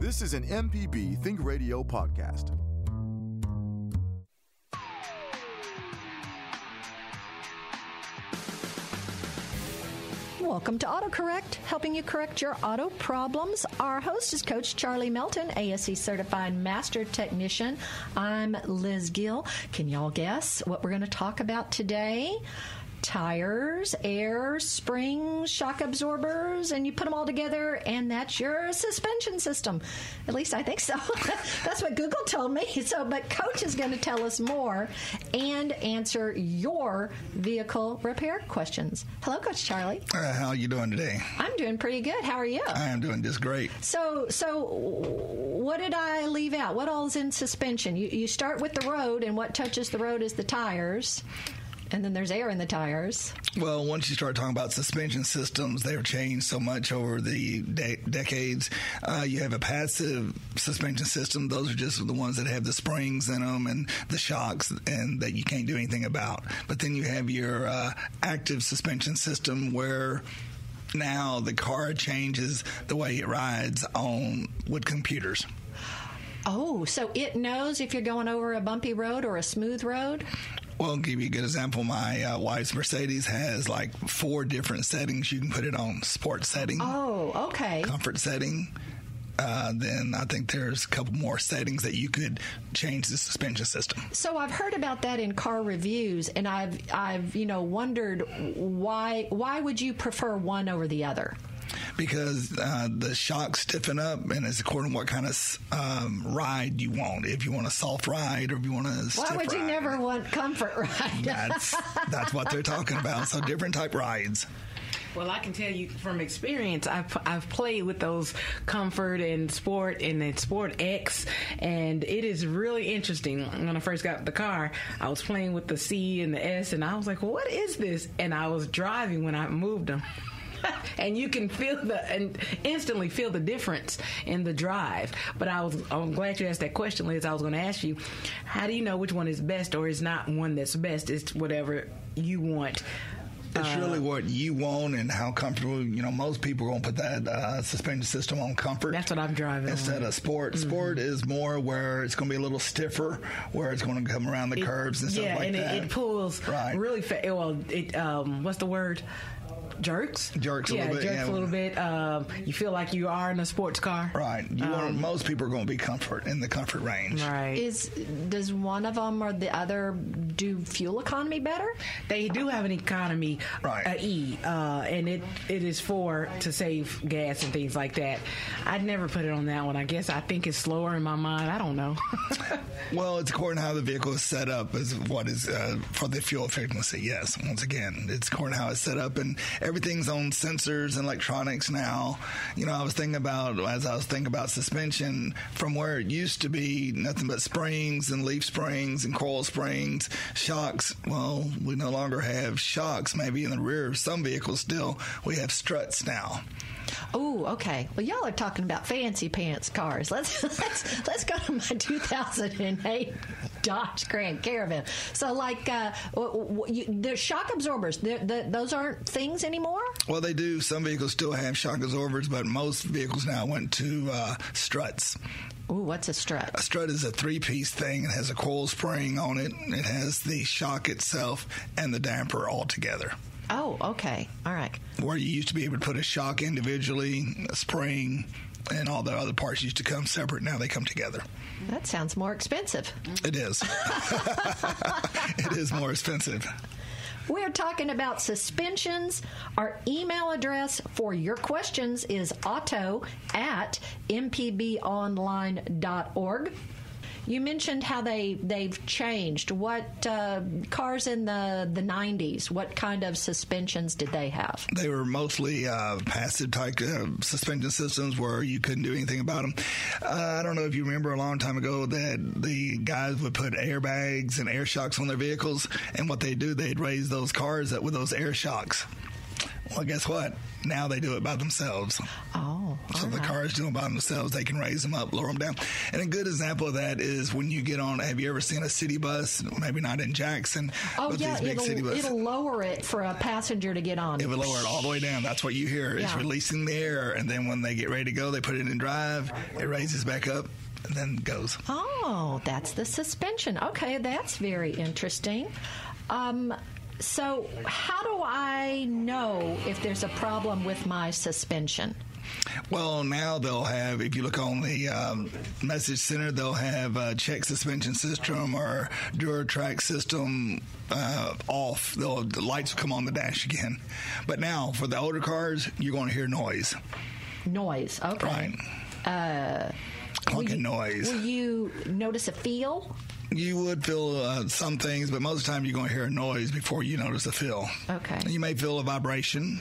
This is an MPB Think Radio podcast. Welcome to AutoCorrect, helping you correct your auto problems. Our host is Coach Charlie Melton, ASE certified master technician. I'm Liz Gill. Can y'all guess what we're going to talk about today? Tires, air, springs, shock absorbers, and you put them all together, and that's your suspension system. At least I think so. that's what Google told me. So, but Coach is going to tell us more and answer your vehicle repair questions. Hello, Coach Charlie. Uh, how are you doing today? I'm doing pretty good. How are you? I am doing just great. So, so what did I leave out? What all is in suspension? You, you start with the road, and what touches the road is the tires and then there's air in the tires. Well, once you start talking about suspension systems, they've changed so much over the de- decades. Uh, you have a passive suspension system; those are just the ones that have the springs in them and the shocks, and that you can't do anything about. But then you have your uh, active suspension system, where now the car changes the way it rides on with computers. Oh, so it knows if you're going over a bumpy road or a smooth road? Well, I'll give you a good example. My uh, wife's Mercedes has like four different settings. You can put it on sport setting. Oh, okay. Comfort setting. Uh, then I think there's a couple more settings that you could change the suspension system. So I've heard about that in car reviews, and I've I've you know wondered why why would you prefer one over the other? Because uh, the shocks stiffen up, and it's according to what kind of um, ride you want. If you want a soft ride, or if you want a why would you ride. never want comfort ride? that's that's what they're talking about. So different type rides. Well, I can tell you from experience, I've, I've played with those comfort and sport and then sport X, and it is really interesting. When I first got the car, I was playing with the C and the S, and I was like, well, what is this? And I was driving when I moved them. and you can feel the and instantly feel the difference in the drive. But I was I'm glad you asked that question, Liz. I was going to ask you, how do you know which one is best or is not one that's best? It's whatever you want. It's uh, really what you want and how comfortable. You know, most people are going to put that uh, suspension system on comfort. That's what I'm driving instead on. of sport. Mm-hmm. Sport is more where it's going to be a little stiffer, where it's going to come around the it, curves and stuff yeah, like and that. and it pulls right. really fast. Well, it um, what's the word? Jerks. Jerks a yeah, little bit. Yeah, jerks yeah. a little bit. Um, you feel like you are in a sports car. Right. You um, want most people are going to be comfort in the comfort range. Right. Is does one of them or the other do fuel economy better? They do have an economy right. uh, E, uh, and it it is for to save gas and things like that. I'd never put it on that one. I guess I think it's slower in my mind. I don't know. well, it's according to how the vehicle is set up is what is uh, for the fuel efficiency. Yes. Once again, it's according to how it's set up and everything's on sensors and electronics now. You know, I was thinking about as I was thinking about suspension from where it used to be nothing but springs and leaf springs and coil springs, shocks. Well, we no longer have shocks. Maybe in the rear of some vehicles still we have struts now. Oh, okay. Well, y'all are talking about fancy pants cars. Let's let's let's go to my 2008 Dodge Grand Caravan. So, like, uh, you, the shock absorbers, the, those aren't things anymore. Well, they do. Some vehicles still have shock absorbers, but most vehicles now went to uh, struts. Ooh, what's a strut? A strut is a three-piece thing. It has a coil spring on it. It has the shock itself and the damper all together. Oh, okay. All right. Where you used to be able to put a shock individually, a spring, and all the other parts used to come separate. Now they come together. That sounds more expensive. It is. it is more expensive. We're talking about suspensions. Our email address for your questions is auto at mpbonline.org. You mentioned how they they've changed. What uh, cars in the the '90s? What kind of suspensions did they have? They were mostly uh, passive type uh, suspension systems where you couldn't do anything about them. Uh, I don't know if you remember a long time ago that the guys would put airbags and air shocks on their vehicles, and what they do, they'd raise those cars up with those air shocks. Well, guess what? Now they do it by themselves. Oh, So all the right. cars do them by themselves. They can raise them up, lower them down. And a good example of that is when you get on. Have you ever seen a city bus? Maybe not in Jackson, Oh but yeah, these big city it'll it'll lower it for a passenger to get on. It would lower it all the way down. That's what you hear. It's Yeah. releasing the air, and then when they get ready to go, they put it in drive. It raises back up, and then goes. Oh, that's the suspension. Okay, that's very interesting. Um, so, how do I know if there's a problem with my suspension? Well, now they'll have, if you look on the um, message center, they'll have uh, check suspension system or Duratrack system uh, off. They'll, the lights will come on the dash again. But now, for the older cars, you're going to hear noise. Noise. Okay. Right. Uh, Clunking noise. Will you notice a feel? You would feel uh, some things, but most of the time you're going to hear a noise before you notice a feel. Okay. You may feel a vibration,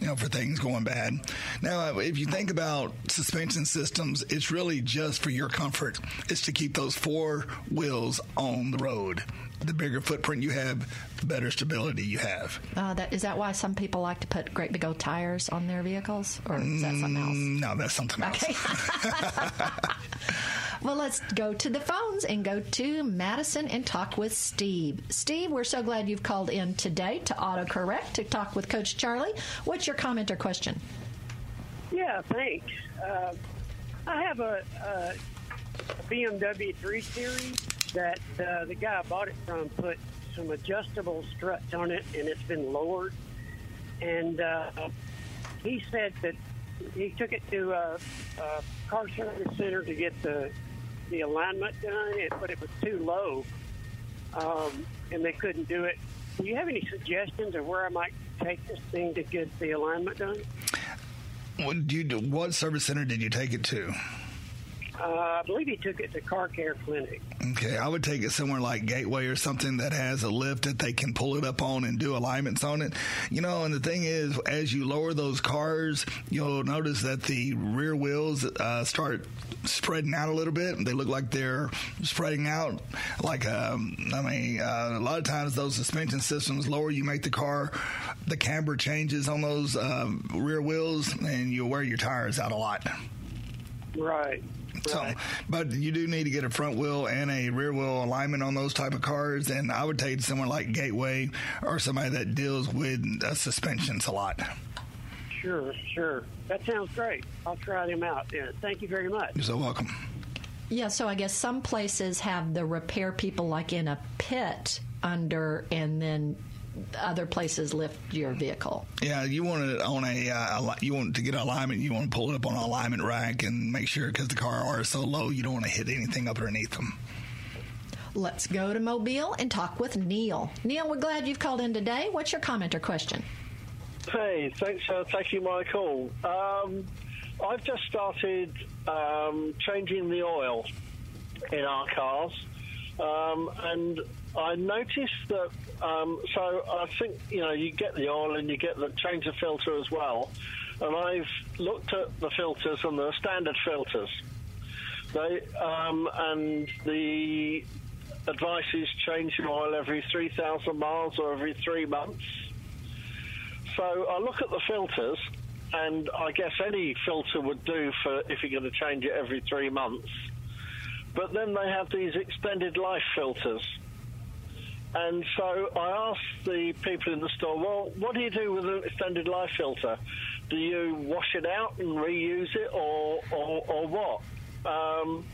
you know, for things going bad. Now, if you think about suspension systems, it's really just for your comfort. It's to keep those four wheels on the road. The bigger footprint you have, the better stability you have. Uh, that is that why some people like to put great big old tires on their vehicles, or is that something else? Mm, No, that's something else. Okay. well, let's go to the phones and go to Madison and talk with Steve. Steve, we're so glad you've called in today to AutoCorrect to talk with Coach Charlie. What's your comment or question? Yeah, thanks. Uh, I have a, a BMW 3 Series that uh, the guy I bought it from put some adjustable struts on it, and it's been lowered. And uh, he said that he took it to a, a car service center to get the the alignment done, but it was too low, um, and they couldn't do it. Do you have any suggestions of where I might take this thing to get the alignment done? What, do you, do- what service center did you take it to? Uh, I believe he took it to Car Care Clinic. Okay, I would take it somewhere like Gateway or something that has a lift that they can pull it up on and do alignments on it. You know, and the thing is, as you lower those cars, you'll notice that the rear wheels uh, start spreading out a little bit. They look like they're spreading out. Like, um, I mean, uh, a lot of times those suspension systems lower, you make the car, the camber changes on those um, rear wheels, and you wear your tires out a lot. Right. So, but you do need to get a front wheel and a rear wheel alignment on those type of cars. And I would take someone like Gateway or somebody that deals with uh, suspensions a lot. Sure, sure. That sounds great. I'll try them out then. Thank you very much. You're so welcome. Yeah, so I guess some places have the repair people like in a pit under, and then other places lift your vehicle. Yeah, you want it on a, uh, you want to get alignment, you want to pull it up on an alignment rack and make sure because the car are so low, you don't want to hit anything up underneath them. Let's go to Mobile and talk with Neil. Neil, we're glad you've called in today. What's your comment or question? Hey, thanks for taking my call. Um, I've just started um, changing the oil in our cars, um, and I noticed that. Um, so I think you know you get the oil and you get the change the filter as well. And I've looked at the filters and the standard filters. They um, and the advice is change your oil every three thousand miles or every three months. So I look at the filters, and I guess any filter would do for if you're going to change it every three months. But then they have these extended life filters. And so I asked the people in the store, well, what do you do with an extended life filter? Do you wash it out and reuse it, or or, or what? Um,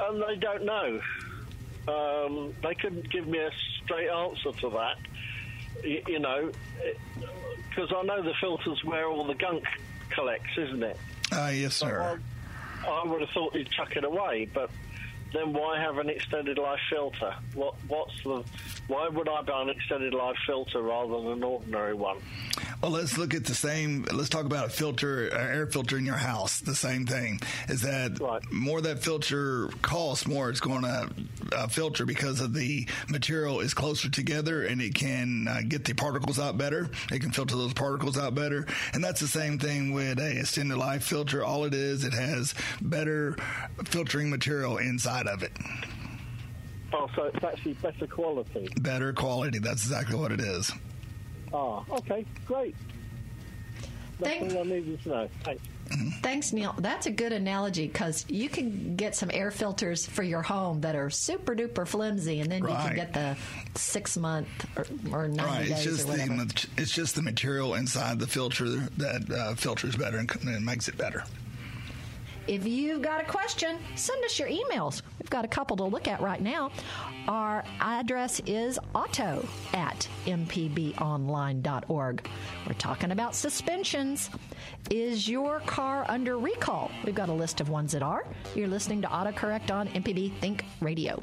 and they don't know. Um, they couldn't give me a straight answer to that. Y- you know, because I know the filter's where all the gunk collects, isn't it? Uh, yes, sir. I, would have thought you'd chuck it away, but then why have an extended life filter? What what's the why would I buy an extended life filter rather than an ordinary one? Well, let's look at the same. Let's talk about a filter, an air filter in your house. The same thing is that Right. more that filter costs, more it's going to uh, filter because of the material is closer together and it can uh, get the particles out better. It can filter those particles out better, and that's the same thing with a extended life filter. All it is, it has better filtering material inside of it, Oh, so it's actually better quality. better quality. That's exactly what it is. Ah, okay, great. That's Thank- all I needed to know. Thanks. Thanks, Neil. That's a good analogy because you can get some air filters for your home that are super duper flimsy, and then you can get the six month or, or ninety Right, days it's just or the whatever. mat- it's just the material inside the filter that uh, filters better and, and makes it better. If you've got a question, send us your emails. We've got a couple to look at right now. Our address is auto at mpbonline.org. We're talking about suspensions. Is your car under recall? We've got a list of ones that are. You're listening to AutoCorrect on MPB Think Radio.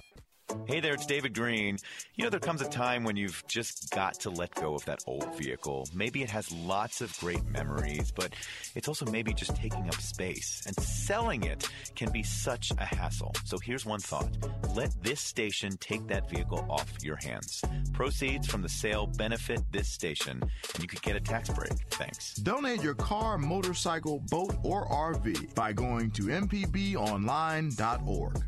Hey there, it's David Greene. You know, there comes a time when you've just got to let go of that old vehicle. Maybe it has lots of great memories, but it's also maybe just taking up space. And selling it can be such a hassle. So here's one thought let this station take that vehicle off your hands. Proceeds from the sale benefit this station, and you could get a tax break. Thanks. Donate your car, motorcycle, boat, or RV by going to mpbonline.org.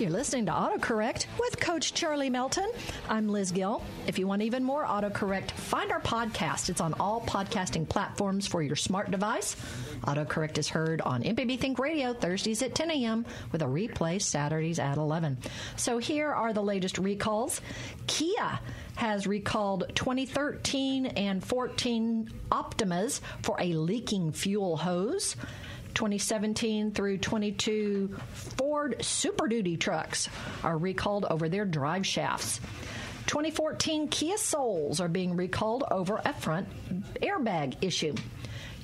You're listening to AutoCorrect with Coach Charlie Melton. I'm Liz Gill. If you want even more AutoCorrect, find our podcast. It's on all podcasting platforms for your smart device. AutoCorrect is heard on MPB Think Radio Thursdays at 10 a.m. with a replay Saturdays at 11. So here are the latest recalls. Kia has recalled 2013 and 14 Optimas for a leaking fuel hose. 2017 through 22 Ford Super Duty trucks are recalled over their drive shafts. 2014 Kia Souls are being recalled over a front airbag issue.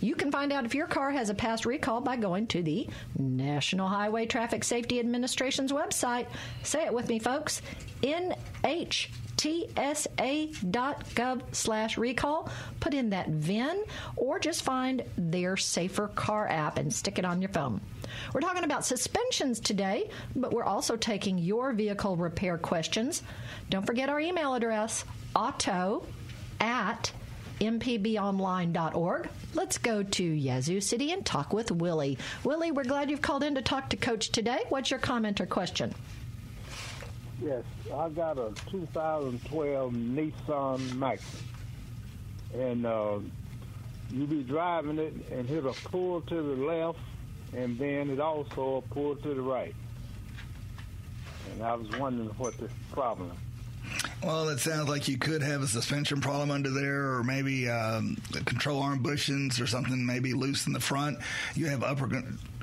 You can find out if your car has a past recall by going to the National Highway Traffic Safety Administration's website. Say it with me, folks. NH tsa.gov slash recall. Put in that VIN or just find their Safer Car app and stick it on your phone. We're talking about suspensions today, but we're also taking your vehicle repair questions. Don't forget our email address, auto at mpbonline.org. Let's go to Yazoo City and talk with Willie. Willie, we're glad you've called in to talk to Coach today. What's your comment or question? Yes, I got a 2012 Nissan Maxima, and uh, you be driving it and hit a pull to the left, and then it also a pull to the right. And I was wondering what the problem. Well, it sounds like you could have a suspension problem under there, or maybe um, control arm bushings or something maybe loose in the front. You have upper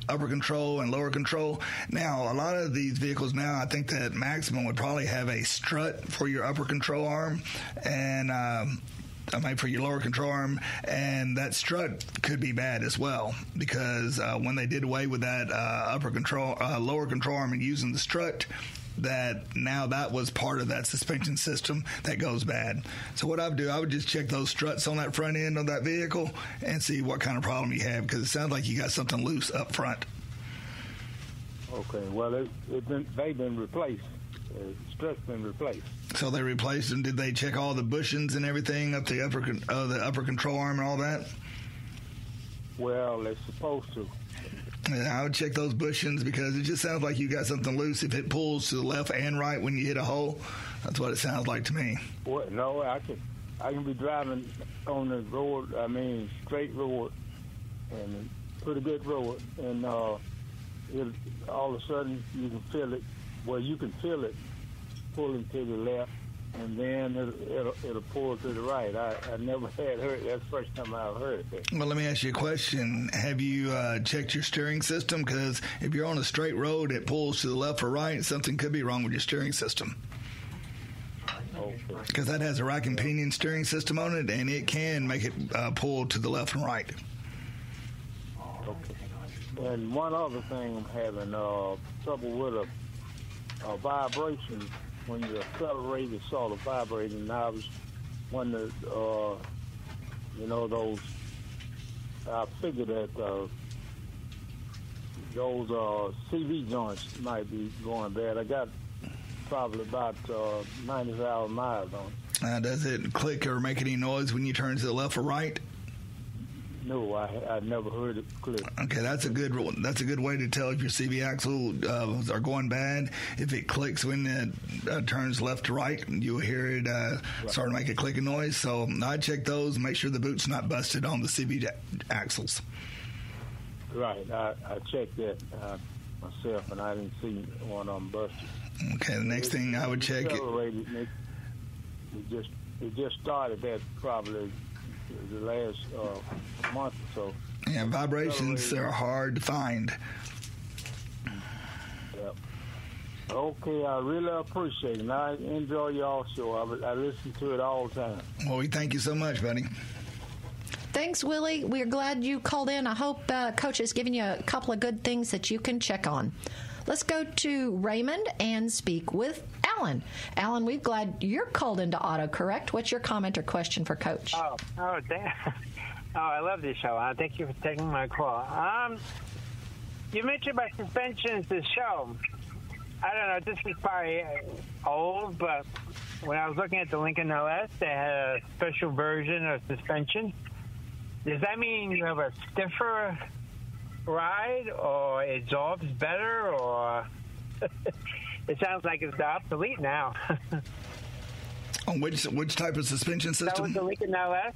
upper control and lower control. Now, a lot of these vehicles now, I think that Maxima would probably have a strut for your upper control arm, and um, I mean for your lower control arm, and that strut could be bad as well because uh, when they did away with that uh, upper control, uh, lower control arm and using the strut, that now that was part of that suspension system that goes bad. So what I would do, I would just check those struts on that front end of that vehicle and see what kind of problem you have because it sounds like you got something loose up front. Okay, well, it, it been, they've been replaced. Uh, strut's been replaced. So they replaced them. Did they check all the bushings and everything up the upper con- uh, the upper control arm and all that? Well, they're supposed to. I would check those bushings because it just sounds like you got something loose if it pulls to the left and right when you hit a hole. That's what it sounds like to me. What? No, I can. I can be driving on the road. I mean, straight road, and pretty good road, and uh, it, all of a sudden you can feel it. Well, you can feel it pulling to the left, and then it'll, it'll, pull to the right. I, I never had heard. That's the first time I've heard it. Well, let me ask you a question. Have you uh, checked your steering system? Because if you're on a straight road, it pulls to the left or right. Something could be wrong with your steering system. Because that has a rack and pinion steering system on it, and it can make it uh, pull to the left and right. Okay. And one other thing I'm having uh, trouble with a, a vibration when you accelerate, it's sort of vibrating. I was wondering, uh, you know, those. I figured that uh, those uh, CV joints might be going bad. I got probably about uh, 90,000 miles on. Uh, does it click or make any noise when you turn to the left or right? No, I I never heard it click. Okay, that's a good that's a good way to tell if your CV axle uh, are going bad. If it clicks when it uh, turns left to right, you'll hear it uh, start to make a clicking noise. So I check those, make sure the boot's not busted on the CV axles. Right, I, I checked that uh, myself, and I didn't see one on busted. Okay, the next thing I would check it. It, it just it just started that probably the last uh, month or so. Yeah, vibrations Accelerated. are hard to find. Yep. Okay, I really appreciate it. And I enjoy y'all show. I, I listen to it all the time. Well, we thank you so much, buddy. Thanks, Willie. We're glad you called in. I hope uh, Coach has given you a couple of good things that you can check on. Let's go to Raymond and speak with Alan. Alan, we're glad you're called into autocorrect. What's your comment or question for Coach? Oh, oh, damn. Oh, I love this show. Uh, thank you for taking my call. Um, you mentioned about suspensions this show. I don't know, this is probably uh, old, but when I was looking at the Lincoln LS, they had a special version of suspension. Does that mean you have a stiffer ride, or it absorbs better, or it sounds like it's obsolete now? On which which type of suspension system? that was the Lincoln LS.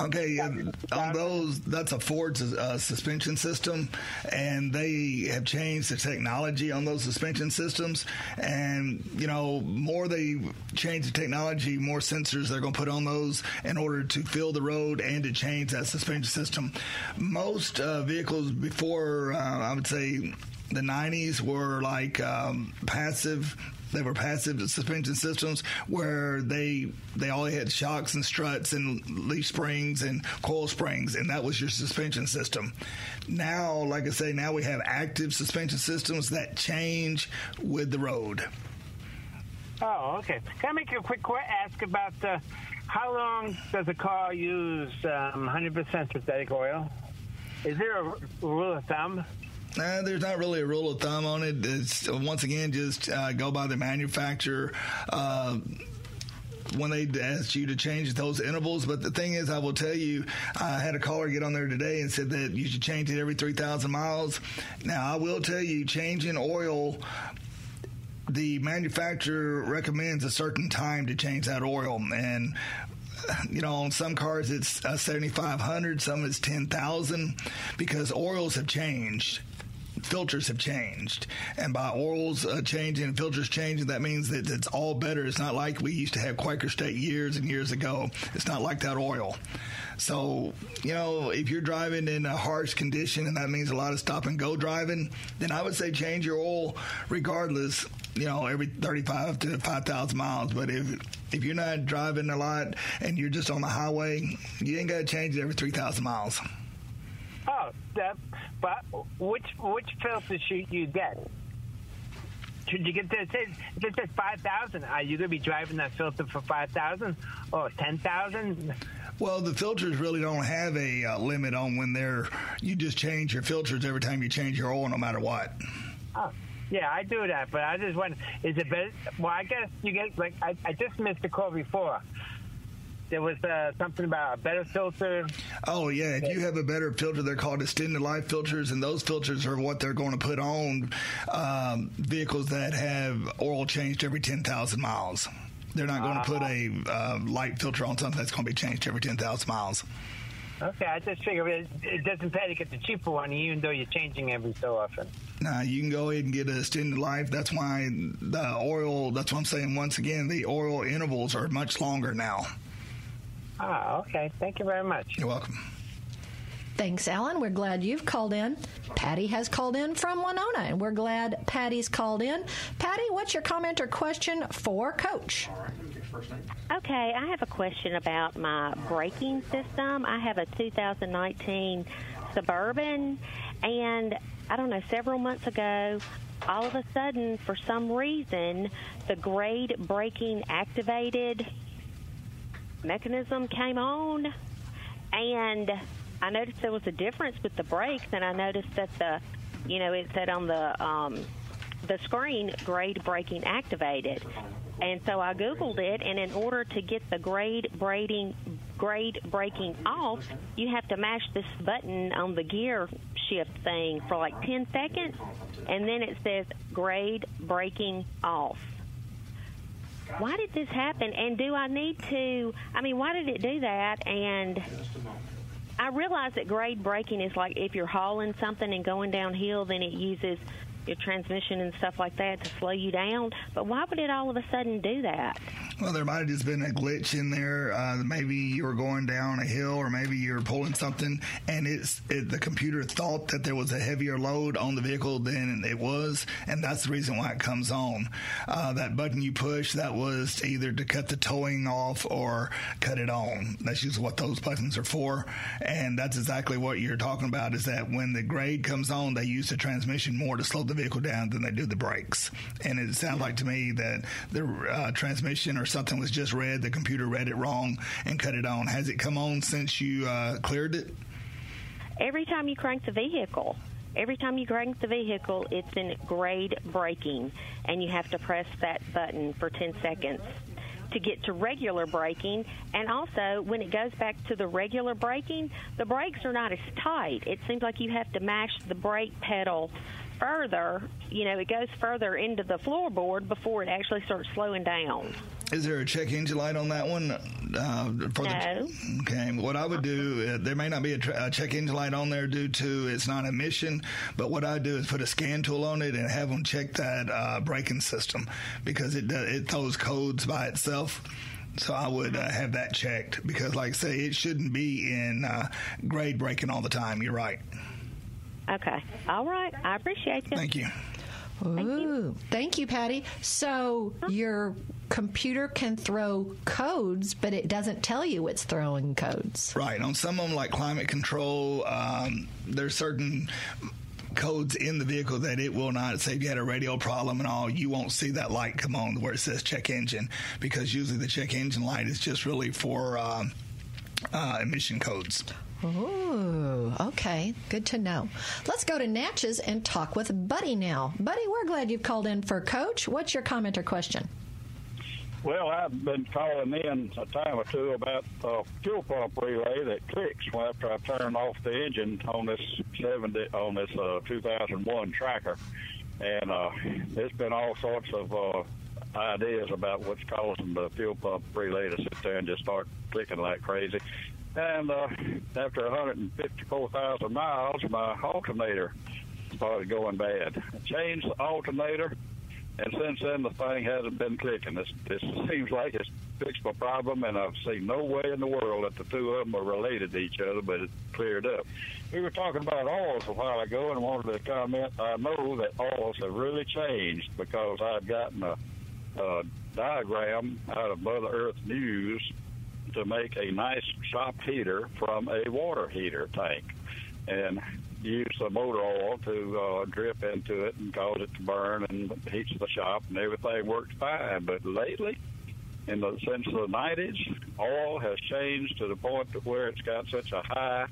Okay, on those, that's a Ford uh, suspension system, and they have changed the technology on those suspension systems. And you know, more they change the technology, more sensors they're going to put on those in order to fill the road and to change that suspension system. Most uh, vehicles before, uh, I would say, the 90s were like um, passive they were passive suspension systems where they they all had shocks and struts and leaf springs and coil springs, and that was your suspension system. Now, like I say, now we have active suspension systems that change with the road. Oh, okay. Can I make you a quick que- ask about uh, how long does a car use um, 100% synthetic oil? Is there a rule of thumb? Uh, there's not really a rule of thumb on it. It's once again just uh, go by the manufacturer. Uh, when they ask you to change those intervals, but the thing is, I will tell you, I had a caller get on there today and said that you should change it every 3,000 miles. Now, I will tell you, changing oil the manufacturer recommends a certain time to change that oil and you know on some cars it's uh, 7500 some it's 10000 because oils have changed filters have changed and by oils uh, changing filters changing that means that it's all better it's not like we used to have quaker state years and years ago it's not like that oil so, you know, if you're driving in a harsh condition and that means a lot of stop and go driving, then I would say change your oil regardless, you know, every 35 to 5,000 miles. But if if you're not driving a lot and you're just on the highway, you ain't got to change it every 3,000 miles. Oh, that, but which which filter should you get? Should you get this? If it says five thousand, are you going to be driving that filter for five thousand or ten thousand? Well, the filters really don't have a uh, limit on when they're. You just change your filters every time you change your oil, no matter what. Oh, yeah, I do that, but I just wonder, is it better? Well, I guess you get like I, I just missed the call before. There was uh, something about a better filter. Oh yeah, if you have a better filter, they're called extended life filters, and those filters are what they're going to put on um, vehicles that have oil changed every ten thousand miles. They're not going to put a uh, light filter on something that's going to be changed every ten thousand miles. Okay, I just figured it, it doesn't pay to get the cheaper one, even though you're changing every so often. Nah, you can go ahead and get a extended life. That's why the oil. That's what I'm saying. Once again, the oil intervals are much longer now. Ah, okay. Thank you very much. You're welcome. Thanks, Alan. We're glad you've called in. Patty has called in from Winona, and we're glad Patty's called in. Patty, what's your comment or question for Coach? Okay, I have a question about my braking system. I have a 2019 Suburban, and I don't know, several months ago, all of a sudden, for some reason, the grade braking activated mechanism came on, and I noticed there was a difference with the brakes, and I noticed that the, you know, it said on the um, the screen grade braking activated. And so I googled it, and in order to get the grade braiding, grade braking off, you have to mash this button on the gear shift thing for like 10 seconds, and then it says grade braking off. Why did this happen? And do I need to? I mean, why did it do that? And I realize that grade braking is like if you're hauling something and going downhill, then it uses your transmission and stuff like that to slow you down. But why would it all of a sudden do that? Well, there might have just been a glitch in there. Uh, maybe you were going down a hill, or maybe you were pulling something, and it's it, the computer thought that there was a heavier load on the vehicle than it was, and that's the reason why it comes on. Uh, that button you push, that was either to cut the towing off or cut it on. That's just what those buttons are for, and that's exactly what you're talking about. Is that when the grade comes on, they use the transmission more to slow the vehicle down than they do the brakes, and it sounds like to me that the uh, transmission or something was just read, the computer read it wrong and cut it on. Has it come on since you uh, cleared it? Every time you crank the vehicle, every time you crank the vehicle, it's in grade braking, and you have to press that button for 10 seconds to get to regular braking. And also, when it goes back to the regular braking, the brakes are not as tight. It seems like you have to mash the brake pedal further, you know, it goes further into the floorboard before it actually starts slowing down. Is there a check engine light on that one? Uh, for no. The, okay. What I would do, uh, there may not be a, tra- a, check engine light on there due to it's not emission, but what I do is put a scan tool on it and have them check that uh, braking system because it it throws codes by itself. So I would uh, have that checked because, like I say, it shouldn't be in uh, grade braking all the time. You're right. Okay. All right. I appreciate you. Thank you. Thank you. Thank you, Patty. So your computer can throw codes, but it doesn't tell you it's throwing codes. Right. On some of them, like climate control, um, there's certain codes in the vehicle that it will not say if you had a radio problem and all you won't see that light come on where it says check engine because usually the check engine light is just really for uh, uh, emission codes Oh, okay. Good to know. Let's go to Natchez and talk with Buddy now. Buddy, we're glad you've called in for Coach. What's your comment or question? Well, I've been calling in a time or two about the fuel pump relay that clicks after I turn off the engine on this 70 on this uh, 2001 tracker, and uh, there's been all sorts of uh, ideas about what's causing the fuel pump relay to sit there and just start clicking like crazy. And uh, after 154,000 miles, my alternator started going bad. I changed the alternator, and since then the thing hasn't been clicking. This, this seems like it's fixed my problem, and I've seen no way in the world that the two of them are related to each other, but it cleared up. We were talking about oils a while ago, and wanted to comment. I know that oils have really changed because I've gotten a, a diagram out of Mother Earth News to make a nice shop heater from a water heater tank and use the motor oil to uh, drip into it and cause it to burn and heats the shop and everything works fine. But lately, in the since the 90s, oil has changed to the point to where it's got such a high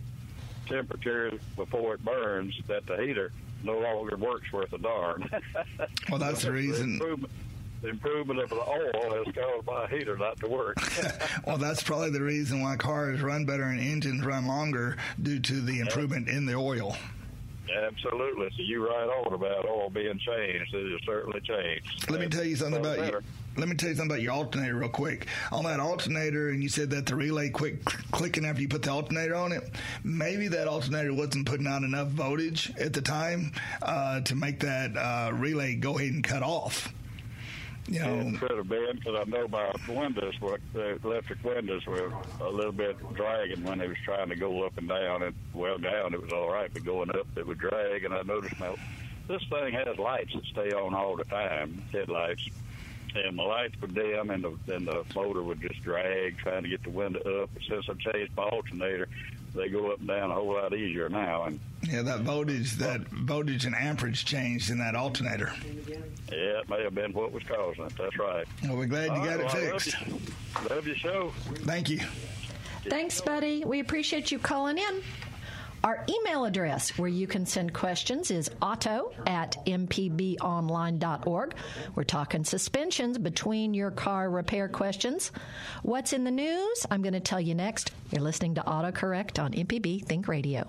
temperature before it burns that the heater no longer works worth a darn. well, that's the reason the improvement of the oil has caused my heater not to work. well, that's probably the reason why cars run better and engines run longer due to the improvement in the oil. Absolutely. So you right on about oil being changed. It has certainly changed. Let me tell you something So about you. Let me tell you something about your alternator real quick. On that alternator, and you said that the relay quick clicking after you put the alternator on it. Maybe that alternator wasn't putting out enough voltage at the time uh, to make that uh, relay go ahead and cut off. You know, It could have been because I know my windows were the electric windows were a little bit dragging when they was trying to go up and down. And well, down it was all right, but going up it would drag. And I noticed now this thing has lights that stay on all the time, headlights. And the lights would dim, and the then the motor would just drag, trying to get the window up. But since I changed my alternator, they go up and down a whole lot easier now. And yeah, that voltage, that voltage and amperage changed in that alternator. yeah, it may have been what was causing it. That's right. Well, we're glad you All got it right, well, I love fixed. you. Love your show. Thank you. Thanks, buddy. We appreciate you calling in. Our email address where you can send questions is auto at mpbonline.org. We're talking suspensions between your car repair questions. What's in the news? I'm going to tell you next. You're listening to AutoCorrect on MPB Think Radio.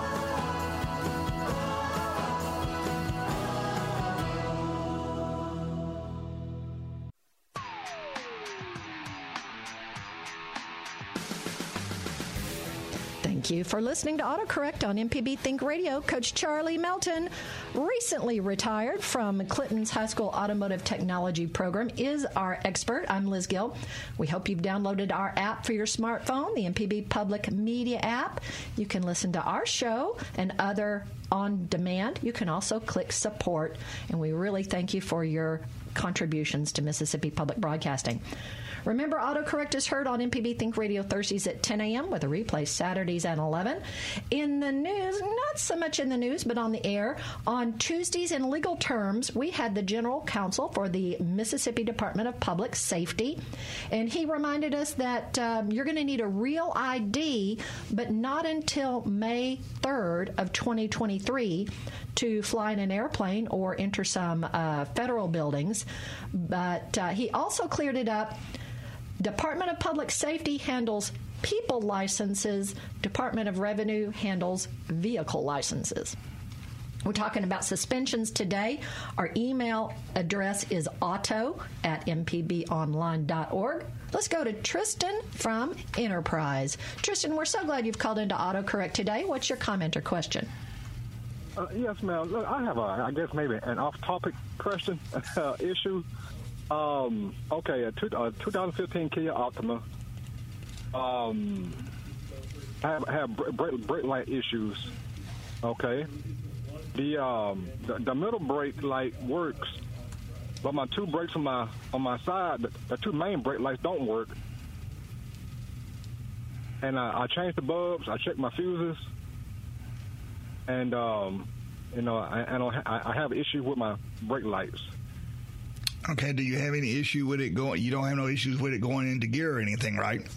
Thank you for listening to AutoCorrect on MPB Think Radio. Coach Charlie Melton, recently retired from Clinton's High School Automotive Technology program, is our expert. I'm Liz Gill. We hope you've downloaded our app for your smartphone, the MPB Public Media app. You can listen to our show and other on demand. You can also click support, and we really thank you for your contributions to Mississippi Public Broadcasting. Remember, autocorrect is heard on MPB Think Radio Thursdays at 10 a.m. with a replay Saturdays at 11. In the news, not so much in the news, but on the air, on Tuesdays in legal terms, we had the general counsel for the Mississippi Department of Public Safety, and he reminded us that um, you're going to need a real ID, but not until May 3rd of 2023 to fly in an airplane or enter some uh, federal buildings. But uh, he also cleared it up. Department of Public Safety handles people licenses, Department of Revenue handles vehicle licenses. We're talking about suspensions today. Our email address is auto at mpbonline.org. Let's go to Tristan from Enterprise. Tristan, we're so glad you've called into AutoCorrect today. What's your comment or question? Uh, yes, ma'am. Look, I have a, I guess maybe an off-topic question uh, issue. Um, okay, a, two, a 2015 Kia Optima. Um, I have, have brake, brake, light issues. Okay, the um, the, the middle brake light works, but my two brakes on my on my side, the, the two main brake lights don't work. And I, I changed the bulbs. I checked my fuses and um, you know, I, I don't, ha- I have issues with my brake lights. Okay, do you have any issue with it going? You don't have no issues with it going into gear or anything, right?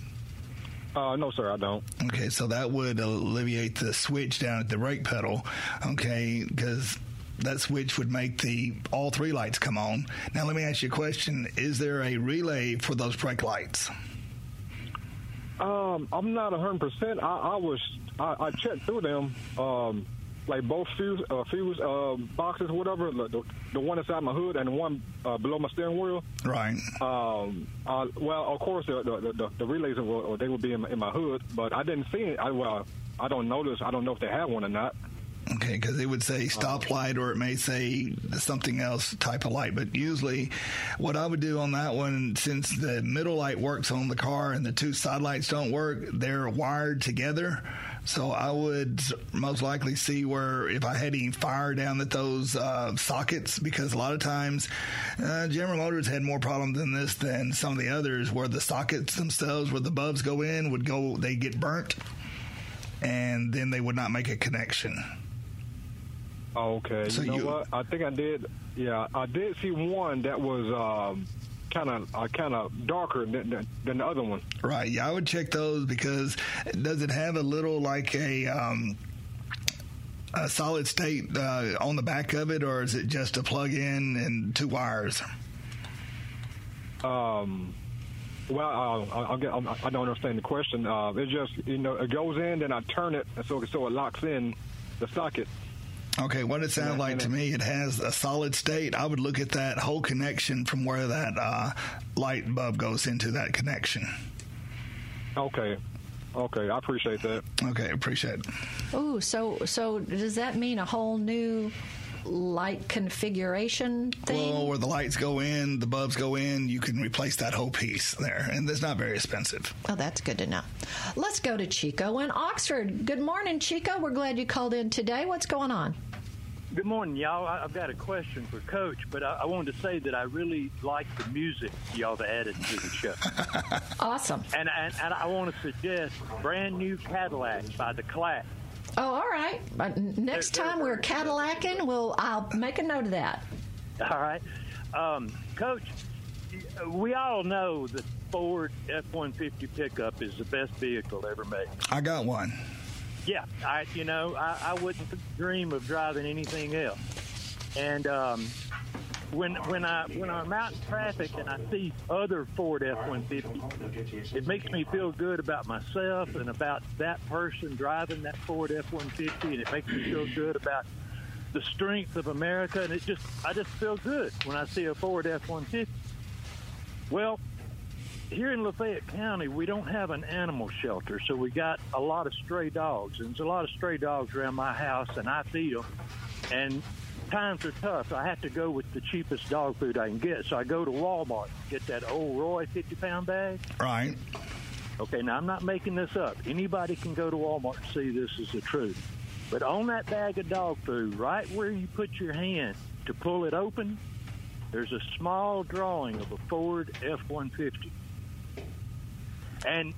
Uh, no, sir, I don't. Okay, so that would alleviate the switch down at the brake pedal. Okay, because that switch would make the all three lights come on. Now, let me ask you a question: Is there a relay for those brake lights? Um, I'm not a hundred percent. I, I was, I, I checked through them, um, like both fuse, uh, fuse uh, boxes, whatever. The, the, one inside my hood and the one uh, below my steering wheel. Right. Um, uh, well, of course, the the, the, the relays will, they will be in my, in my hood, but I didn't see it. I well, I don't notice. I don't know if they have one or not. Okay, because it would say stop light or it may say something else type of light. But usually, what I would do on that one, since the middle light works on the car and the two side lights don't work, they're wired together. So I would most likely see where if I had any fire down at those uh, sockets, because a lot of times uh, General Motors had more problems than this than some of the others, where the sockets themselves, where the bulbs go in, would go they get burnt, and then they would not make a connection. Okay. So you know you- what? I think I did. Yeah, I did see one that was um, kind of uh, kind of darker than, than, than the other one. Right. Yeah, I would check those because does it have a little like a um, a solid state uh, on the back of it, or is it just a plug-in and two wires? Um, well, uh, I, get- I don't understand the question. Uh, it's just you know it goes in, then I turn it, and so so it locks in the socket. Okay, what it sounds like to me, it has a solid state. I would look at that whole connection from where that uh, light bulb goes into that connection. Okay. Okay, I appreciate that. Okay, appreciate it. Ooh, so so does that mean a whole new light configuration thing? Well, where the lights go in, the bulbs go in, you can replace that whole piece there, and it's not very expensive. Oh, that's good to know. Let's go to Chico in Oxford. Good morning, Chico. We're glad you called in today. What's going on? Good morning, y'all. I- I've got a question for Coach, but I, I wanted to say that I really like the music y'all have added to the show. Awesome. And, and, and I want to suggest Brand New Cadillac by The Clash. Oh, all right. But n- next time we're Cadillacing, we'll I'll make a note of that. All right. Um, Coach, we all know that Ford F-150 pickup is the best vehicle ever made. I got one. Yeah, I you know I, I wouldn't dream of driving anything else. And um, when when I when I'm out in traffic and I see other Ford F-150, it makes me feel good about myself and about that person driving that Ford F-150, and it makes me feel good about the strength of America. And it just I just feel good when I see a Ford F-150. Well, here in Lafayette County, we don't have an animal shelter, so we got a lot of stray dogs, and there's a lot of stray dogs around my house, and I feed them. And times are tough. I have to go with the cheapest dog food I can get, so I go to Walmart get that Ol' Roy 50 pound bag. Right. Okay, now I'm not making this up. Anybody can go to Walmart and see this is the truth. But on that bag of dog food, right where you put your hand to pull it open, there's a small drawing of a Ford F-150. And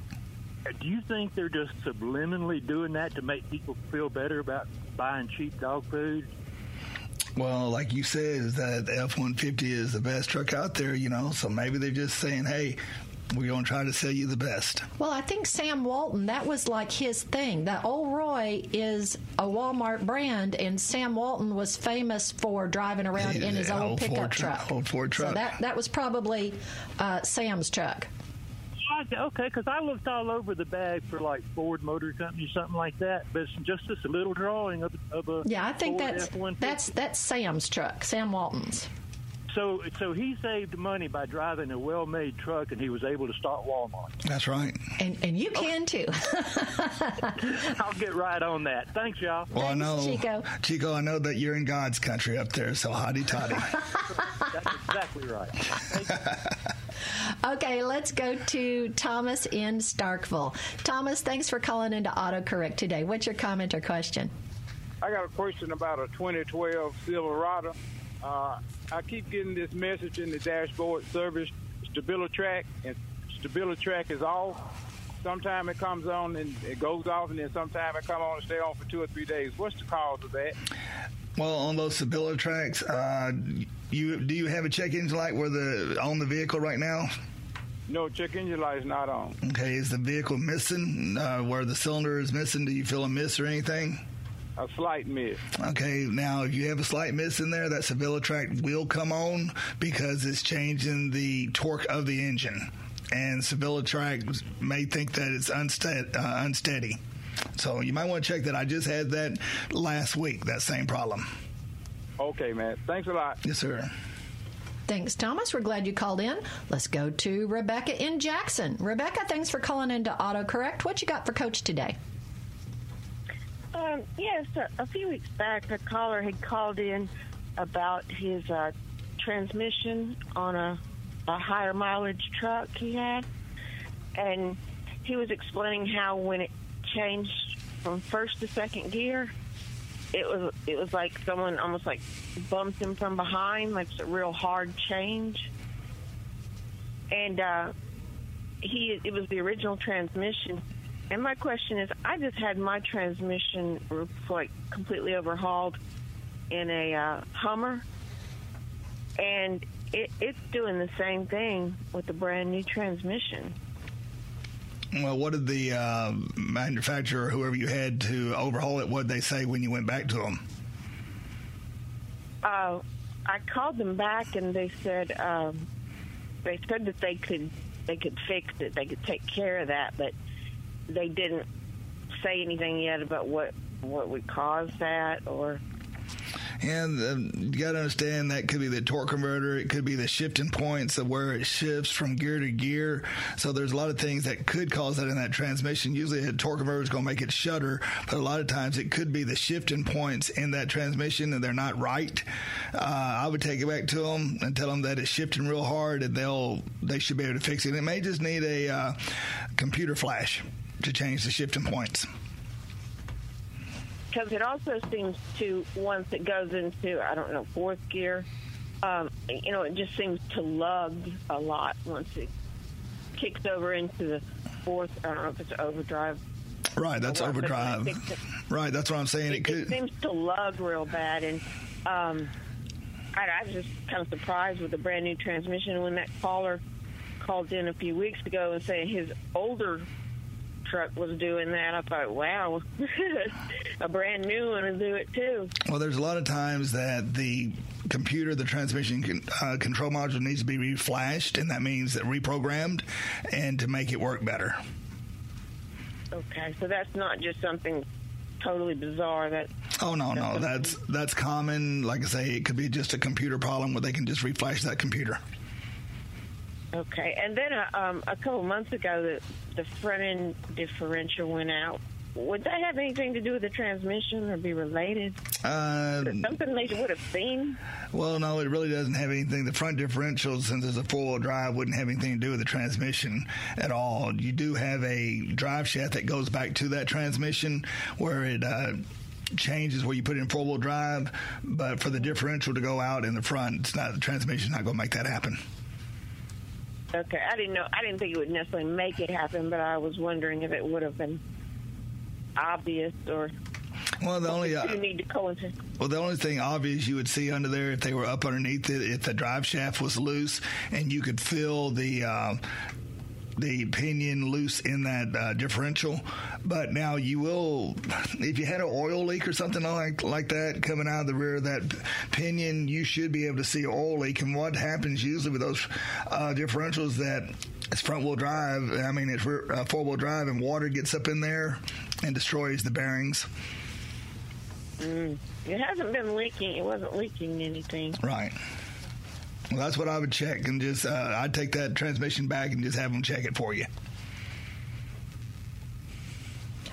uh, do you think they're just subliminally doing that to make people feel better about buying cheap dog food? Well, like you said, is that the F one fifty is the best truck out there, you know. So maybe they're just saying, "Hey, we're going to try to sell you the best." Well, I think Sam Walton, that was like his thing. That Ol' Roy is a Walmart brand, and Sam Walton was famous for driving around Yeah, in his old old Ford pickup truck- truck. old Ford truck. So that, that was probably uh, Sam's truck. Okay, because I looked all over the bag for like Ford Motor Company, something like that, but it's just this little drawing of, of a Yeah, I think Ford that's F-150. that's that's Sam's truck, Sam Walton's. So, so he saved money by driving a well-made truck, and he was able to start Walmart. That's right. And and you can too. I'll get right on that. Thanks, y'all. Well, I know, Chico. Chico, I know that you're in God's country up there, so hotty toddy. That's exactly right. Okay, let's go to Thomas in Starkville. Thomas, thanks for calling into AutoCorrect today. What's your comment or question? I got a question about a 2012 Silverado. Uh, I keep getting this message in the dashboard service StabiliTrack, and StabiliTrack is off. Sometime it comes on and it goes off, and then sometime it come on and stay on for two or three days. What's the cause of that? well, on those Sabilla tracks, uh, you do you have a check engine light where the on the vehicle right now? No, check engine light is not on. Okay, is the vehicle missing? Uh, where the cylinder is missing? Do you feel a miss or anything? A slight miss. Okay, now if you have a slight miss in there, that Sevilla track will come on because it's changing the torque of the engine. And Sevilla track may think that it's unsteady, uh, unsteady. So you might want to check that. I just had that last week, that same problem. Okay, man. Thanks a lot. Yes, sir. Thanks, Thomas. We're glad you called in. Let's go to Rebecca in Jackson. Rebecca, thanks for calling in into AutoCorrect. What you got for Coach today? Um, yes, a, a few weeks back, a caller had called in about his uh, transmission on a, a higher mileage truck he had, and he was explaining how when it changed from first to second gear, it was it was like someone almost like bumped him from behind, like it's a real hard change. And uh, he it was the original transmission. And my question is, I just had my transmission like completely overhauled in a uh, Hummer, and it, it's doing the same thing with the brand new transmission. Well, what did the uh, manufacturer, whoever you had to overhaul it, what did they say when you went back to them? Uh, I called them back, and they said um, they said that they could they could fix it, they could take care of that, but they didn't say anything yet about what what would cause that or and um, you got to understand that could be the torque converter. It could be the shifting points of where it shifts from gear to gear. So there's a lot of things that could cause that in that transmission. Usually a torque converter is going to make it shudder, but a lot of times it could be the shifting points in that transmission and they're not right. Uh, I would take it back to them and tell them that it's shifting real hard and they'll, they should be able to fix it. It may just need a uh, computer flash to change the shifting points because it also seems to once it goes into I don't know fourth gear, um, you know, it just seems to lug a lot once it kicks over into the fourth. I don't know if it's overdrive. Right, that's what, overdrive. right, that's what I'm saying. It, it could it seems to lug real bad, and um, I, I was just kind of surprised with the brand new transmission when that caller called in a few weeks ago and saying his older truck was doing that. I thought, wow, a brand new one will do it too. Well, there's a lot of times that the computer, the transmission con- uh, control module needs to be reflashed, and that means that reprogrammed, and to make it work better. Okay, so that's not just something totally bizarre. That oh no, no, that's that's common. Like I say, it could be just a computer problem where they can just reflash that computer. Okay, and then uh, um, a couple months ago, the the front end differential went out. Would that have anything to do with the transmission or be related? Uh, something they would have seen? Well, no, it really doesn't have anything. The front differential, since it's a four wheel drive, wouldn't have anything to do with the transmission at all. You do have a drive shaft that goes back to that transmission where it. Uh, changes where you put in four wheel drive, but for the differential to go out in the front, it's not the transmission's not going to make that happen. Okay, I didn't know. I didn't think it would necessarily make it happen, but I was wondering if it would have been obvious or. Well, the only uh, you need to coincide. Well, the only thing obvious you would see under there if they were up underneath it, if the drive shaft was loose, and you could feel the uh, the pinion loose in that uh, differential. But now you will, if you had an oil leak or something like like that coming out of the rear of that pinion, you should be able to see oil leak. And what happens usually with those uh, differentials that it's front wheel drive. I mean, it's uh, four wheel drive, and water gets up in there and destroys the bearings. Mm. It hasn't been leaking. It wasn't leaking anything. Right. Well, that's what I would check, and just uh, I'd take that transmission back and just have them check it for you.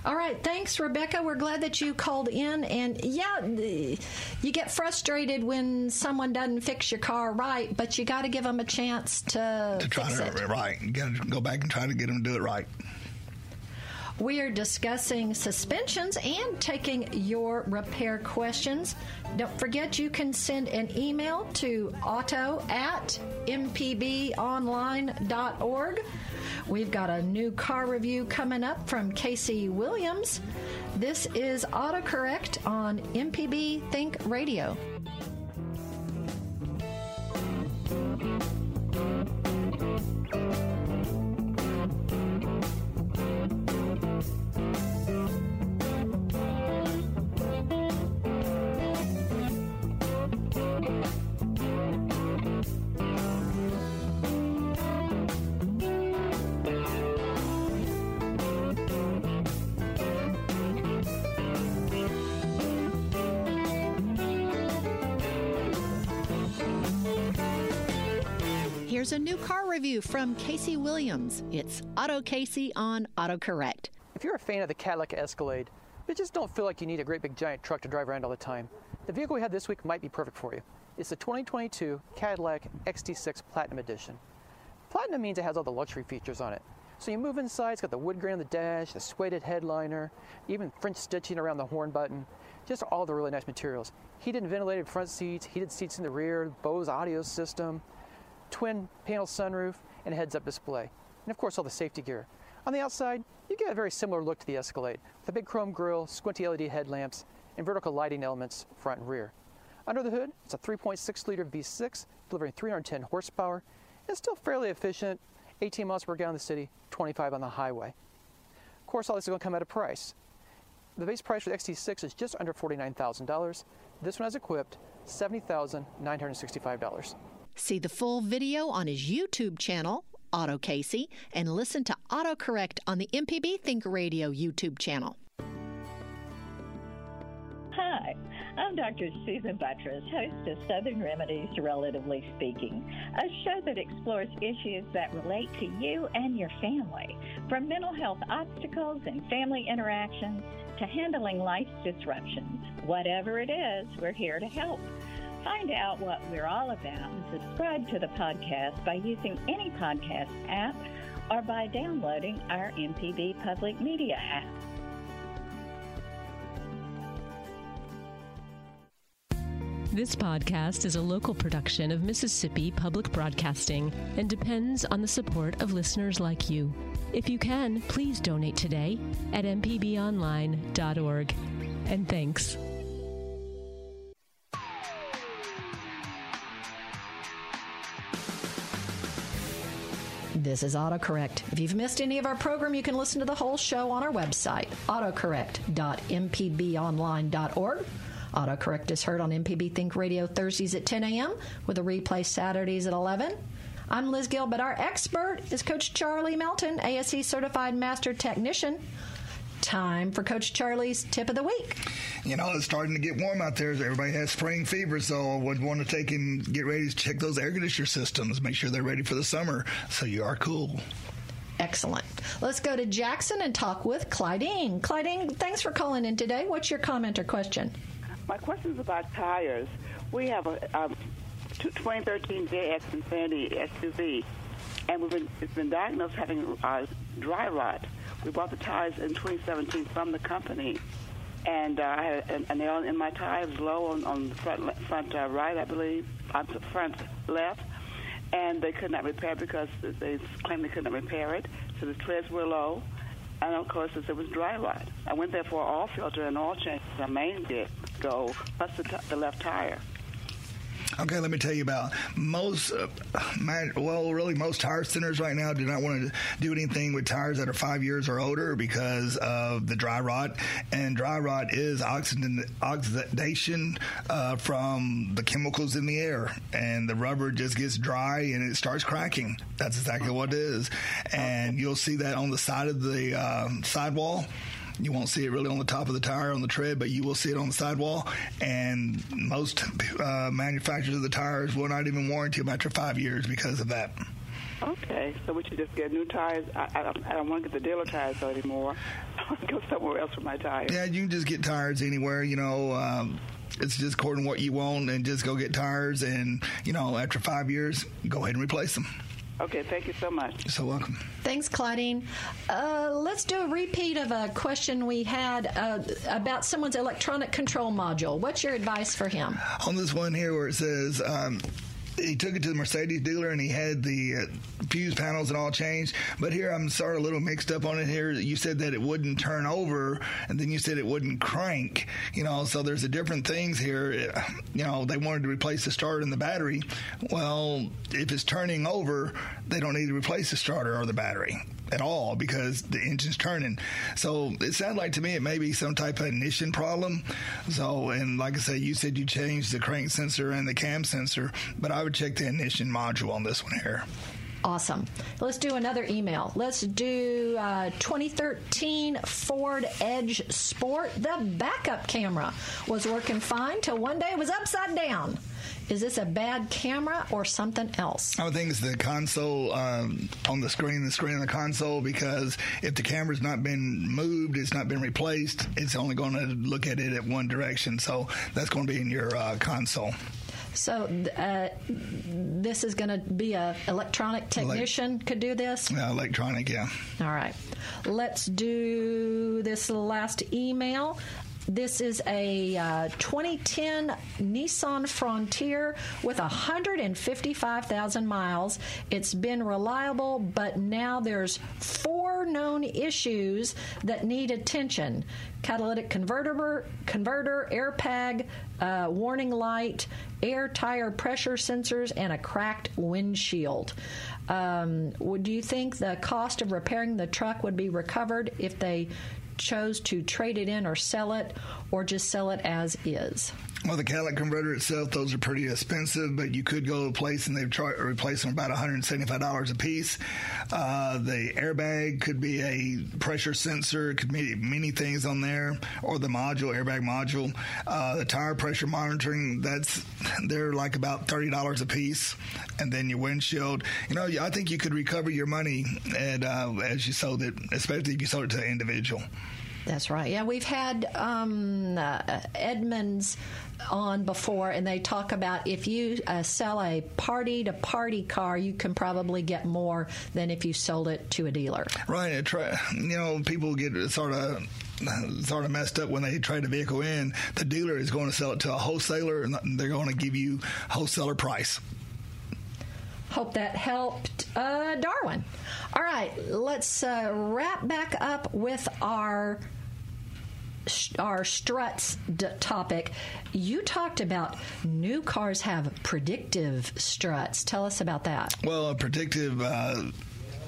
All right, thanks, Rebecca. We're glad that you called in. And yeah, you get frustrated when someone doesn't fix your car right, but you got to give them a chance to, to try fix to it. right. You got to go back and try to get them to do it right. We are discussing suspensions and taking your repair questions. Don't forget you can send an email to auto at mpbonline.org. We've got a new car review coming up from Casey Williams. This is AutoCorrect on MPB Think Radio. Review from Casey Williams. It's Auto Casey on AutoCorrect. If you're a fan of the Cadillac Escalade, but just don't feel like you need a great big giant truck to drive around all the time, the vehicle we have this week might be perfect for you. It's the 2022 Cadillac XT6 Platinum Edition. Platinum means it has all the luxury features on it. So you move inside, it's got the wood grain on the dash, the suede headliner, even French stitching around the horn button, just all the really nice materials. Heated and ventilated front seats, heated seats in the rear, Bose audio system, twin panel sunroof, and heads up display. And of course, all the safety gear. On the outside, you get a very similar look to the Escalade, with a big chrome grille, squinty LED headlamps, and vertical lighting elements front and rear. Under the hood, it's a 3.6 liter V6 delivering 310 horsepower and still fairly efficient 18 miles per gallon in the city, 25 on the highway. Of course, all this is going to come at a price. The base price for the XT6 is just under $49,000. This one has equipped $70,965. See the full video on his YouTube channel, Auto Casey, and listen to AutoCorrect on the MPB Think Radio YouTube channel. Hi, I'm Dr. Susan Buttross, host of Southern Remedies, Relatively Speaking, a show that explores issues that relate to you and your family, from mental health obstacles and family interactions to handling life's disruptions. Whatever it is, we're here to help. Find out what we're all about and subscribe to the podcast by using any podcast app or by downloading our MPB Public Media app. This podcast is a local production of Mississippi Public Broadcasting and depends on the support of listeners like you. If you can, please donate today at mpbonline.org. And thanks. This is AutoCorrect. If you've missed any of our program, you can listen to the whole show on our website, autocorrect.mpbonline.org. AutoCorrect is heard on MPB Think Radio Thursdays at 10 a.m. with a replay Saturdays at 11. I'm Liz Gill, but our expert is Coach Charlie Melton, ASE Certified Master Technician. Time for Coach Charlie's tip of the week. You know, it's starting to get warm out there. Everybody has spring fever, so I would want to take and get ready to check those air conditioner systems, make sure they're ready for the summer so you are cool. Excellent. Let's go to Jackson and talk with Clydine. Clydine, thanks for calling in today. What's your comment or question? My question is about tires. We have a um, 2013 JX Infiniti SUV, and we've been it's been diagnosed having uh, dry rot. We bought the tires in 2017 from the company, and uh, I had a nail in my tire. It was low on, on the front front uh, right, I believe, on the front left, and they could not repair because they claimed they could not repair it. So the treads were low, and of course it was dry rot. I went there for an oil filter and oil change. The main did go, plus the, t- the left tire. Okay, let me tell you about most, uh, my, well, really most tire centers right now do not want to do anything with tires that are five years or older because of the dry rot. And dry rot is oxidation, oxidation uh, from the chemicals in the air, and the rubber just gets dry and it starts cracking. That's exactly what it is. And you'll see that on the side of the uh, sidewall. You won't see it really on the top of the tire on the tread, but you will see it on the sidewall. And most uh, manufacturers of the tires will not even warranty them after five years because of that. Okay, so we should just get new tires. I, I, don't, I don't want to get the dealer tires anymore. I want to go somewhere else for my tires. Yeah, you can just get tires anywhere. You know. Um, it's just according to what you want, and just go get tires. And you know, after five years, go ahead and replace them. Okay, thank you so much. You're so welcome. Thanks, Claudine. Uh, let's do a repeat of a question we had uh, about someone's electronic control module. What's your advice for him? On this one here where it says, um, he took it to the Mercedes dealer and he had the uh, fuse panels and all changed. But here I'm sort of a little mixed up on it here. You said that it wouldn't turn over and then you said it wouldn't crank, you know, so there's a different things here. You know, they wanted to replace the starter and the battery. Well, if it's turning over, they don't need to replace the starter or the battery at all because the engine's turning. So it sounded like to me it may be some type of ignition problem. So, and like I said, you said you changed the crank sensor and the cam sensor, but I would check the ignition module on this one here. Awesome. Let's do another email. Let's do uh, 2013 Ford Edge Sport. The backup camera was working fine till one day it was upside down. Is this a bad camera or something else? I would think it's the console um, on the screen, the screen on the console, because if the camera's not been moved, it's not been replaced, it's only going to look at it at one direction. So that's going to be in your uh, console. So uh, this is going to be a electronic technician could do this. Uh, electronic, yeah. All right. Let's do this last email. This is a uh, 2010 Nissan Frontier with 155,000 miles. It's been reliable, but now there's four known issues that need attention: catalytic converter, converter, air pag, uh, warning light, air tire pressure sensors, and a cracked windshield. Um, would you think the cost of repairing the truck would be recovered if they chose to trade it in or sell it, or just sell it as is? Well, the catalytic converter itself, those are pretty expensive, but you could go to a place and they've tried to replace them about $175 a piece. Uh, the airbag could be a pressure sensor, could be many things on there, or the module, airbag module. Uh, the tire pressure monitoring, that's they're like about $30 a piece. And then your windshield, you know, I think you could recover your money at, uh, as you sold it, especially if you sold it to an individual. That's right. Yeah, we've had um, uh, Edmunds on before, and they talk about if you uh, sell a party to party car, you can probably get more than if you sold it to a dealer. Right. Try, you know, people get sort of sort of messed up when they trade a vehicle in. The dealer is going to sell it to a wholesaler, and they're going to give you wholesaler price. Hope that helped uh, Darwin. All right, let's uh, wrap back up with our our struts d- topic. You talked about new cars have predictive struts. Tell us about that. Well, a predictive. Uh,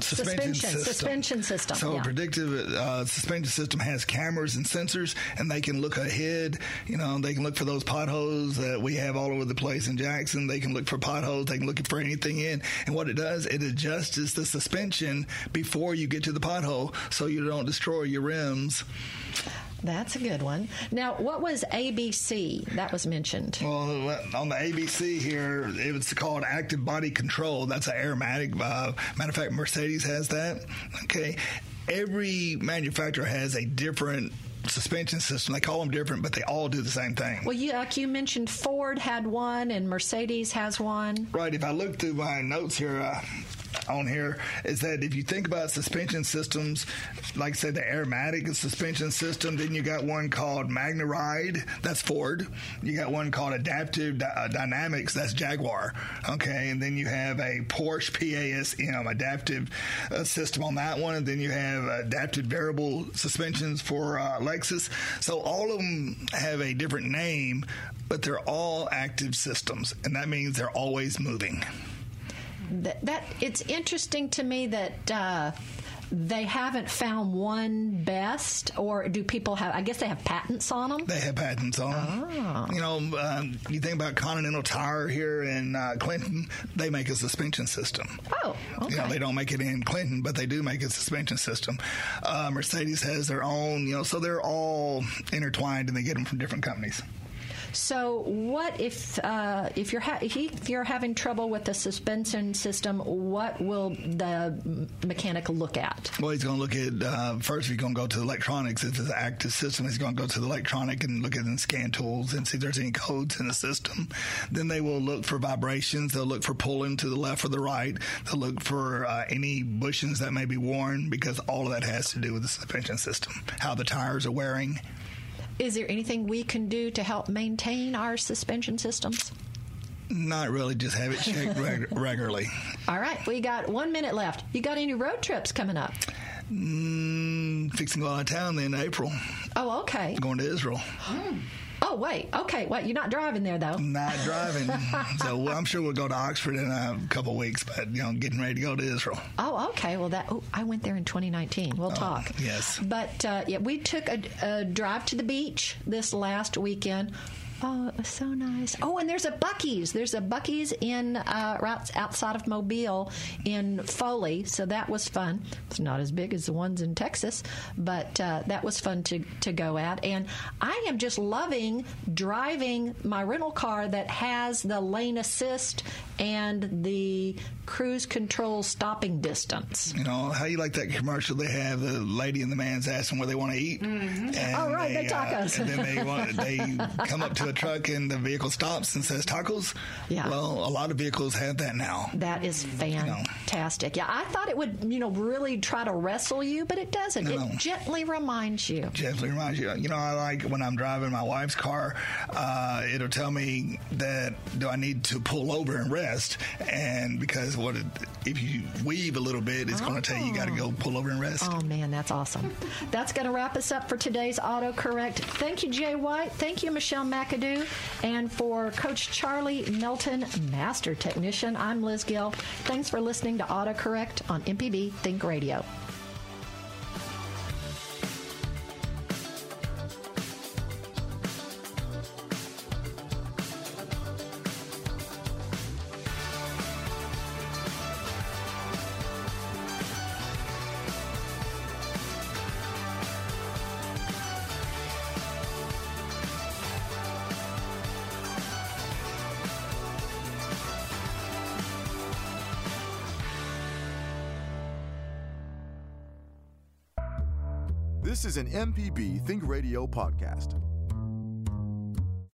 suspension, Suspension, system. suspension system, So yeah. a predictive uh, suspension system has cameras and sensors, and they can look ahead. You know, they can look for those potholes that we have all over the place in Jackson. They can look for potholes. They can look for anything in. And what it does, it adjusts the suspension before you get to the pothole, so you don't destroy your rims. That's a good one. Now, what was ABC that was mentioned? Well, on the ABC here, it's called active body control. That's an Airmatic. Uh, matter of fact, Mercedes has that. Okay. Every manufacturer has a different suspension system. They call them different, but they all do the same thing. Well, you, like you mentioned, Ford had one and Mercedes has one. Right. If I look through my notes here, uh, on here is that if you think about suspension systems, like say the Airmatic suspension system, then you got one called MagneRide, that's Ford. You got one called Adaptive Dy- uh, Dynamics, that's Jaguar. Okay, and then you have a Porsche PASM adaptive uh, system on that one, and then you have adaptive variable suspensions for uh, Lexus. So all of them have a different name, but they're all active systems, and that means they're always moving. That, that it's interesting to me that uh, they haven't found one best, or do people have? I guess they have patents on them. They have patents on them. Oh. You know, um, you think about Continental Tire here in uh, Clinton, they make a suspension system. Oh, okay. You know, they don't make it in Clinton, but they do make a suspension system. Uh, Mercedes has their own, you know, so they're all intertwined and they get them from different companies. So, what if uh, if you're ha- if you're having trouble with the suspension system? What will the mechanic look at? Well, he's going to look at uh, first. He's going to go to the electronics. If it's an active system, he's going to go to the electronic and look at the scan tools and see if there's any codes in the system. Then they will look for vibrations. They'll look for pulling to the left or the right. They'll look for uh, any bushings that may be worn because all of that has to do with the suspension system, how the tires are wearing. Is there anything we can do to help maintain our suspension systems? Not really, just have it checked reg- regularly. All right, we got one minute left. You got any road trips coming up? Mm, fixing to go out of town in April. Oh, okay. Going to Israel. Oh, wait. Okay, wait. You're not driving there though. Not driving. so well, I'm sure we'll go to Oxford in a couple of weeks, but you know, getting ready to go to Israel. Oh, okay. Well, that oh, I went there in 2019. We'll talk. Yes. But uh, yeah, we took a, a drive to the beach this last weekend. Oh, it was so nice. Oh, and there's a Buc-ee's. There's a Buc-ee's in uh, right outside of Mobile in Foley, so that was fun. It's not as big as the ones in Texas, but uh, that was fun to to go at. And I am just loving driving my rental car that has the lane assist and the cruise control stopping distance. You know how you like that commercial they have the lady and the man's asking where they want to eat. Mm-hmm. Oh, right, they tacos. Uh, and then they want, they come up to a truck and the vehicle stops and says tacos. Yeah. Well, a lot of vehicles have that now. That is fantastic. Yeah, I thought it would, you know, really try to wrestle you, but it doesn't. No. It gently reminds you. Gently reminds you. You know, I like when I'm driving my wife's car, uh, it'll tell me that do I need to pull over and rest, and because what it, if you weave a little bit, it's going to tell you you got to go pull over and rest. Oh man, that's awesome. That's going to wrap us up for today's autocorrect. Thank you, Jay White. Thank you, Michelle McAdoo, and for Coach Charlie Melton, Master Technician. I'm Liz Gill. Thanks for listening to Autocorrect on MPB Think Radio. Is an MPB Think Radio podcast.